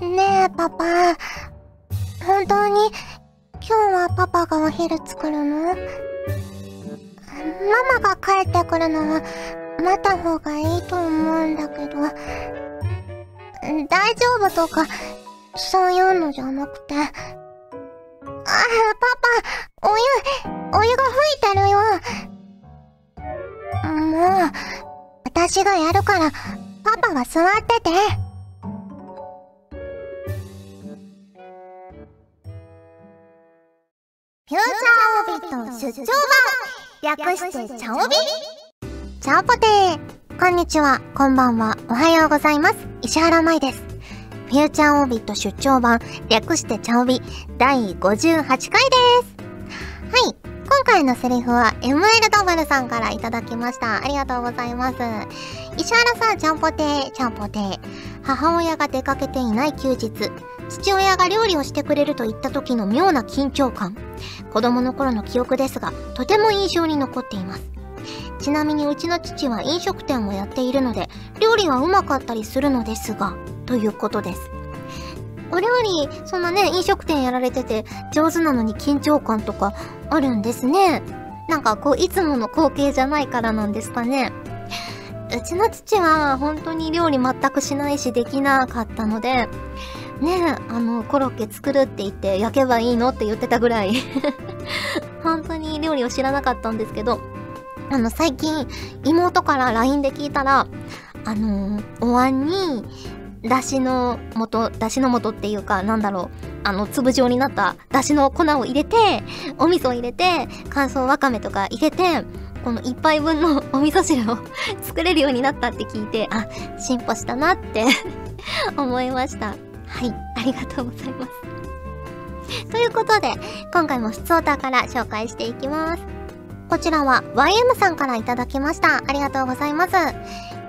ねえ、パパ。本当に、今日はパパがお昼作るの？ママが帰ってくるのは、待った方がいいと思うんだけど、大丈夫とか、そういうのじゃなくて。あ、パパ、お湯、お湯が吹いてるよ。もう、私がやるから、パパは座ってて。出張版略してチャオビチャオポテーこんにちは、こんばんは、おはようございます。石原舞です。フューチャーオービット出張版略してチャオビ第58回です。はい、今回のセリフは MLW さんからいただきました。ありがとうございます。石原さん、ちゃんぽてー、ちゃんぽてー。母親が出かけていない休日、父親が料理をしてくれると言った時の妙な緊張感。子供の頃の記憶ですが、とても印象に残っています。ちなみにうちの父は飲食店をやっているので、料理はうまかったりするのですが、ということです。お料理、そんなね、飲食店やられてて上手なのに緊張感とかあるんですね。なんかこう、いつもの光景じゃないからなんですかね。うちの父は本当に料理全くしないしできなかったので、ねえ、あの、コロッケ作るって言って焼けばいいのって言ってたぐらい 本当に料理を知らなかったんですけど、あの、最近、妹から LINE で聞いたら、あの、お椀に、だしの素、だしの素っていうか、なんだろう、あの、粒状になっただしの粉を入れて、お味噌を入れて、乾燥わかめとか入れて、この一杯分の お味噌汁を 作れるようになったって聞いて、あ、進歩したなって思いました。はい、ありがとうございます。ということで、今回も普通歌から紹介していきます。こちらは YM さんからいただきました。ありがとうございます。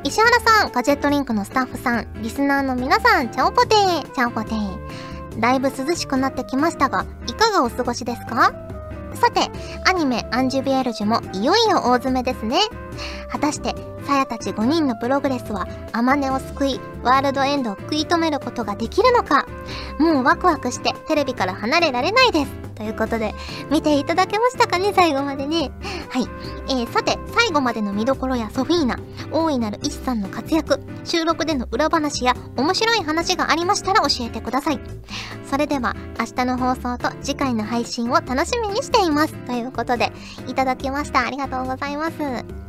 石原さん、ガジェットリンクのスタッフさん、リスナーの皆さん、チャオポテー、チャオポテー。だいぶ涼しくなってきましたが、いかがお過ごしですか？さて、アニメアンジュビエルジュもいよいよ大詰めですね。果たして、サヤたち5人のプログレスは、アマネを救い、ワールドエンドを食い止めることができるのか？もうワクワクしてテレビから離れられないです。ということで、見ていただけましたかね？最後までね。はい。えー、さて、最後までの見どころやソフィーナ、大いなるイチさんの活躍、収録での裏話や面白い話がありましたら教えてください。それでは、明日の放送と次回の配信を楽しみにしています。ということで、いただきました。ありがとうございます。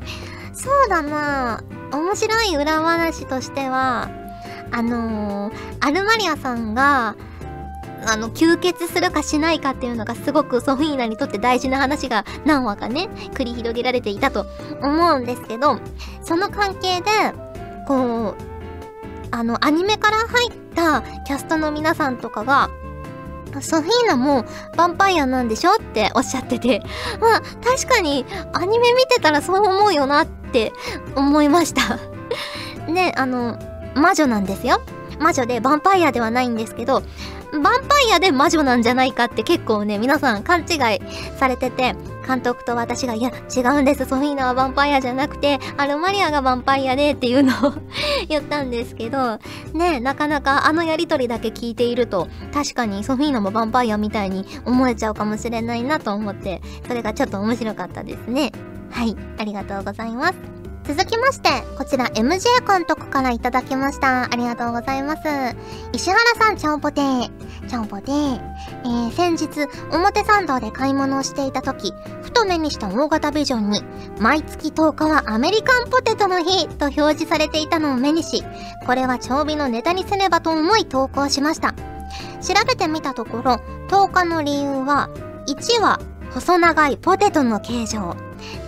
そうだな。面白い裏話としては、あのー、アルマリアさんが、あの、吸血するかしないかっていうのがすごくソフィーナにとって大事な話が何話かね、繰り広げられていたと思うんですけど、その関係で、こう、あの、アニメから入ったキャストの皆さんとかが、ソフィーナもヴァンパイアなんでしょっておっしゃってて、まあ確かにアニメ見てたらそう思うよなっって思いました ね、あの、魔女なんですよ。魔女でヴァンパイアではないんですけど、ヴァンパイアで魔女なんじゃないかって結構ね、皆さん勘違いされてて、監督と私が、いや、違うんです。ソフィーナはヴァンパイアじゃなくて、アルマリアがヴァンパイアでっていうのを 言ったんですけど、ね、なかなかあのやりとりだけ聞いていると、確かにソフィーナもヴァンパイアみたいに思えちゃうかもしれないなと思って、それがちょっと面白かったですね。はい、ありがとうございます。続きまして、こちら MJ 監督からいただきました。ありがとうございます。石原さん、ちゃんぽてー。ちゃんぽてー。えー、先日、表参道で買い物をしていた時、ふと目にした大型ビジョンに、毎月10日はアメリカンポテトの日と表示されていたのを目にし、これは長尾のネタにせねばと思い投稿しました。調べてみたところ、10日の理由は、1は細長いポテトの形状。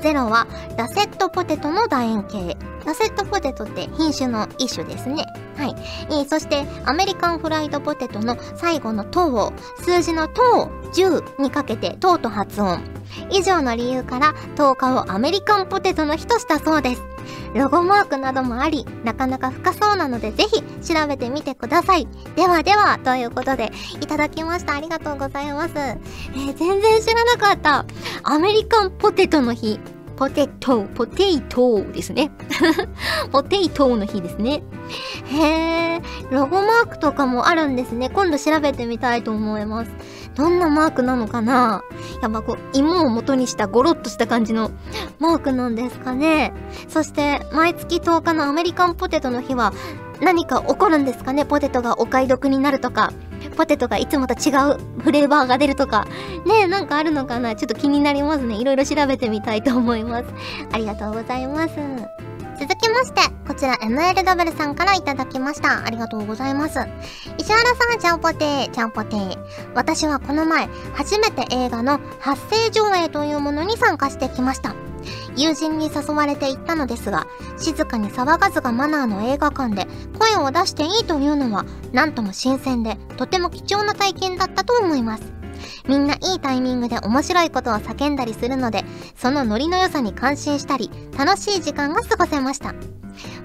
0はラセットポテトの楕円形。ラセットポテトって品種の一種ですね。はい。えー、そして、アメリカンフライドポテトの最後の糖を、数字の糖を10にかけて糖と発音。以上の理由から、10日をアメリカンポテトの日としたそうです。ロゴマークなどもあり、なかなか深そうなのでぜひ調べてみてください。ではでは、ということで、いただきました。ありがとうございます。えー、全然知らなかった。アメリカンポテトの日。ポテト、ポテイトですね。ポテイトの日ですね。へえ、ロゴマークとかもあるんですね。今度調べてみたいと思います。どんなマークなのかな？やっぱこう、芋を元にしたゴロッとした感じの マークなんですかね。そして、毎月10日のアメリカンポテトの日は、何か起こるんですかね？ポテトがお買い得になるとか、ポテトがいつもと違うフレーバーが出るとか、ねえ、なんかあるのかな？ちょっと気になりますね。いろいろ調べてみたいと思います。ありがとうございます。続きまして、こちら MLW さんからいただきました。ありがとうございます。石原さん、ちゃんぽてー、ちゃんぽてー。私はこの前、初めて映画の発声上映というものに参加してきました。友人に誘われて行ったのですが、静かに騒がずがマナーの映画館で声を出していいというのは、なんとも新鮮で、とても貴重な体験だったと思います。みんないいタイミングで面白いことを叫んだりするので、そのノリの良さに感心したり、楽しい時間が過ごせました。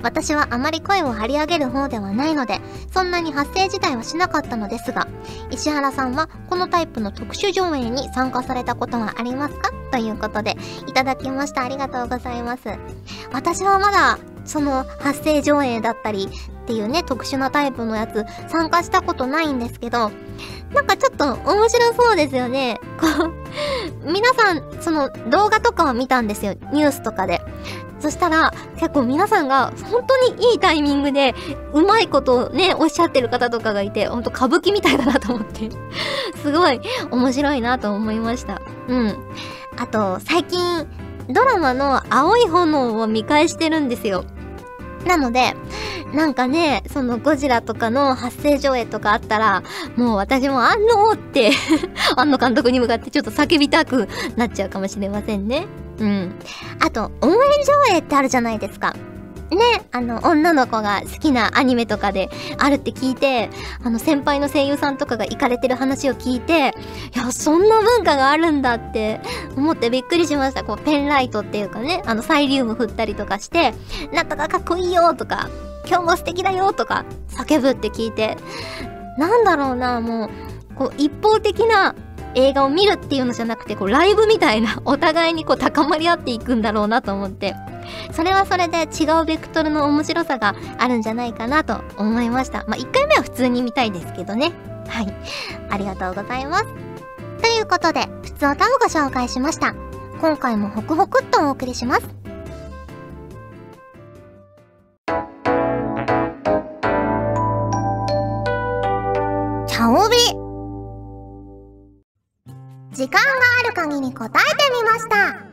私はあまり声を張り上げる方ではないので、そんなに発声自体はしなかったのですが、石原さんはこのタイプの特殊上映に参加されたことはありますか？ということで、いただきました。ありがとうございます。私はまだ、その発声上映だったりっていうね、特殊なタイプのやつ参加したことないんですけど、なんかちょっと面白そうですよね。こう、皆さん、その動画とかを見たんですよ。ニュースとかで。そしたら、結構皆さんが本当にいいタイミングで、うまいことをね、おっしゃってる方とかがいて、ほんと歌舞伎みたいだなと思って、すごい面白いなと思いました。うん。あと、最近、ドラマの青い炎を見返してるんですよ。なので、なんかね、そのゴジラとかの発声上映とかあったら、もう私もあんのって あんの監督に向かってちょっと叫びたくなっちゃうかもしれませんね。うん。あと、応援上映ってあるじゃないですか。ね、あの、女の子が好きなアニメとかであるって聞いて、あの、先輩の声優さんとかが行かれてる話を聞いて、いや、そんな文化があるんだって思ってびっくりしました。こう、ペンライトっていうかね、あの、サイリウム振ったりとかして、なんとかかっこいいよとか、今日も素敵だよとか、叫ぶって聞いて、なんだろうな、もう、こう、一方的な映画を見るっていうのじゃなくて、こう、ライブみたいな、お互いにこう、高まり合っていくんだろうなと思って、それはそれで違うベクトルの面白さがあるんじゃないかなと思いました。まあ、1回目は普通に見たいですけどね。はい。ありがとうございます。ということで、普通歌をご紹介しました。今回もホクホクっとお送りします。チャオビ時間がある限り答えてみました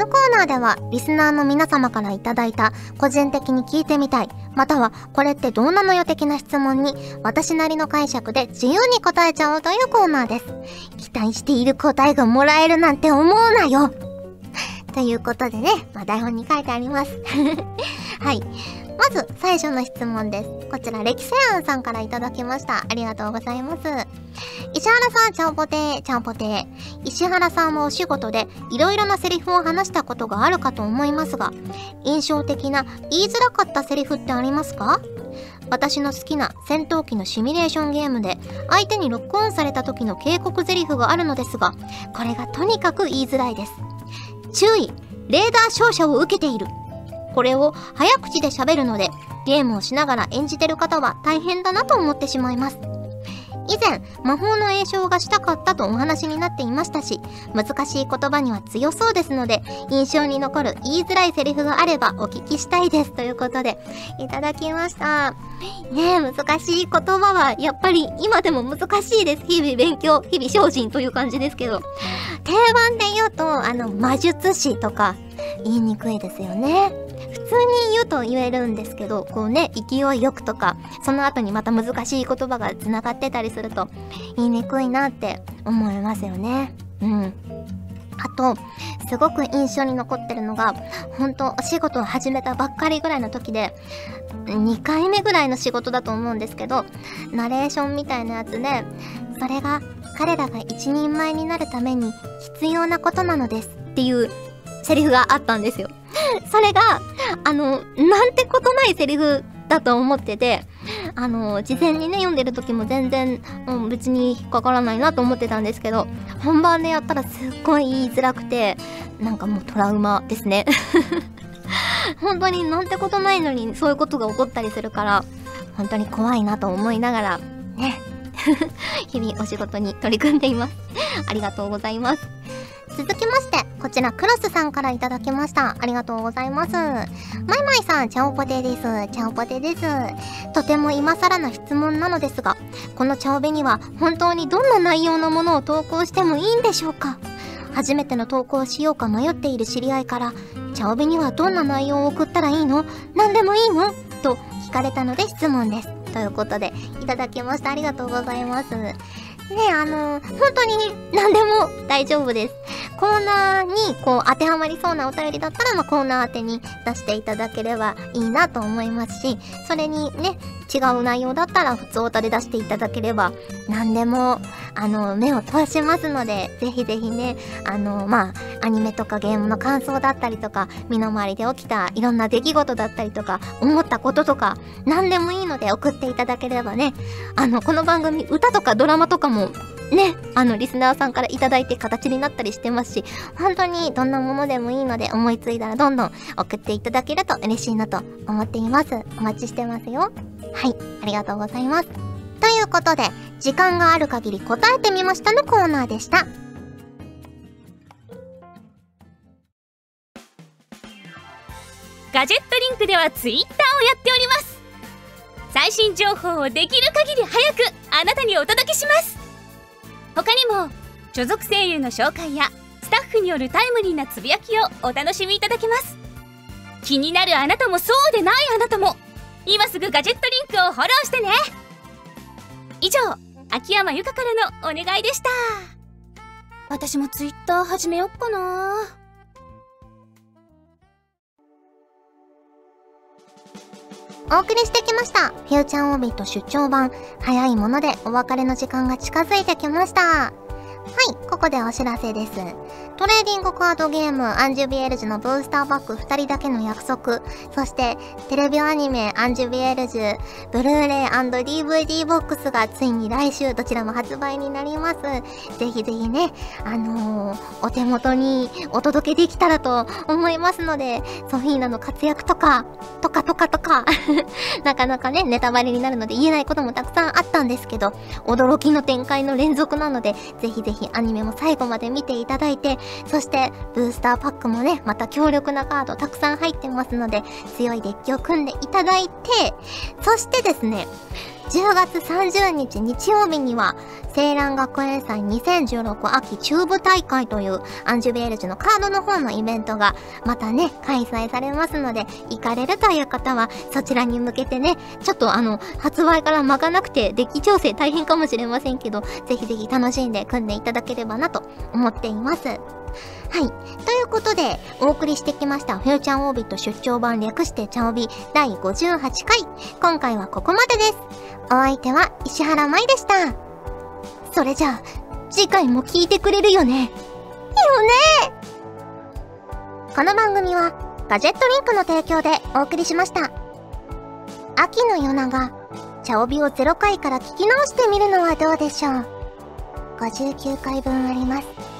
このコーナーではリスナーの皆様からいただいた個人的に聞いてみたいまたはこれってどうなのよ的な質問に私なりの解釈で自由に答えちゃおうというコーナーです期待している答えがもらえるなんて思うなよ ということでね、まあ、台本に書いてあります はいまず、最初の質問です。こちら、歴世庵さんからいただきました。ありがとうございます。石原さん、ちゃんぽてー、ちゃんぽてー。石原さんはお仕事で、いろいろなセリフを話したことがあるかと思いますが、印象的な、言いづらかったセリフってありますか？私の好きな戦闘機のシミュレーションゲームで相手にロックオンされた時の警告ゼリフがあるのですがこれがとにかく言いづらいです。注意レーダー照射を受けている。これを早口で喋るので、ゲームをしながら演じてる方は大変だなと思ってしまいます。以前、魔法の詠唱がしたかったとお話になっていましたし、難しい言葉には強そうですので、印象に残る言いづらいセリフがあればお聞きしたいです。ということで、いただきました。ねえ、難しい言葉はやっぱり今でも難しいです。日々勉強、日々精進という感じですけど。定番で言うと、あの、魔術師とか言いにくいですよね。通に言うと言えるんですけど、こうね、勢いよくとか、その後にまた難しい言葉が繋がってたりすると、言いにくいなって思いますよね。うん。あと、すごく印象に残ってるのが、本当お仕事を始めたばっかりぐらいの時で、2回目ぐらいの仕事だと思うんですけど、ナレーションみたいなやつで、それが彼らが一人前になるために必要なことなのですっていうセリフがあったんですよ。それが、あの、なんてことないセリフだと思ってて、あの事前にね読んでる時も全然、うん、別に引っかからないなと思ってたんですけど本番でやったらすっごい言いづらくてなんかもうトラウマですね。本当になんてことないのにそういうことが起こったりするから本当に怖いなと思いながらね。日々お仕事に取り組んでいます。ありがとうございます。続きましてこちらクロスさんからいただきました。ありがとうございます。まいまいさんチャオポテです。チャオポテです。とても今更な質問なのですがこのチャオベには本当にどんな内容のものを投稿してもいいんでしょうか？初めての投稿しようか迷っている知り合いからチャオベにはどんな内容を送ったらいいの？何でもいいの？と聞かれたので質問です。ということでいただきました。ありがとうございます。ねあの、本当に何でも大丈夫です。コーナーにこう当てはまりそうなお便りだったら、まあ、コーナー宛てに出していただければいいなと思いますし、それにね、違う内容だったら普通お歌で出していただければ何でもあの目を通しますのでぜひぜひねあのまあアニメとかゲームの感想だったりとか身の回りで起きたいろんな出来事だったりとか思ったこととか何でもいいので送っていただければねあのこの番組歌とかドラマとかもね、あの、リスナーさんからいただいて形になったりしてますし、本当にどんなものでもいいので思いついたらどんどん送っていただけると嬉しいなと思っています。お待ちしてますよ。はい、ありがとうございます。ということで、時間がある限り答えてみましたのコーナーでした。ガジェットリンクではツイッターをやっております最新情報をできる限り早くあなたにお届けします他にも所属声優の紹介やスタッフによるタイムリーなつぶやきをお楽しみいただけます。気になるあなたもそうでないあなたも今すぐガジェットリンクをフォローしてね。以上秋山由香からのお願いでした。私もツイッター始めよっかな。お送りしてきました。フューチャーオービット出張版。早いものでお別れの時間が近づいてきました。はい、ここでお知らせです。トレーディングカードゲームアンジュビエルジュのブースターバック2人だけの約束、そしてテレビアニメアンジュビエルジュブルーレイ &DVD ボックスがついに来週どちらも発売になります。ぜひぜひね、あのー、お手元にお届けできたらと思いますので、ソフィーナの活躍とか、とかとかとか なかなかね、ネタバレになるので言えないこともたくさんあったんですけど、驚きの展開の連続なので、ぜひぜひアニメも最後まで見ていただいて、そしてブースターパックもね、また強力なカードたくさん入ってますので、強いデッキを組んでいただいて、そしてですね、10月30日日曜日には、青蘭学園祭2016秋中部大会というアンジュベールジュのカードの方のイベントがまたね、開催されますので、行かれるという方はそちらに向けてね、ちょっとあの、発売から巻かなくてデッキ調整大変かもしれませんけど、ぜひぜひ楽しんで組んでいただければなと思っています。はい。ということで、お送りしてきました、フューチャーオービット出張版略してチャオビ第58回。今回はここまでです。お相手は石原舞でした。それじゃあ、次回も聞いてくれるよね。よねこの番組は、ガジェットリンクの提供でお送りしました。秋の夜長、茶帯を0回から聞き直してみるのはどうでしょう。59回分あります。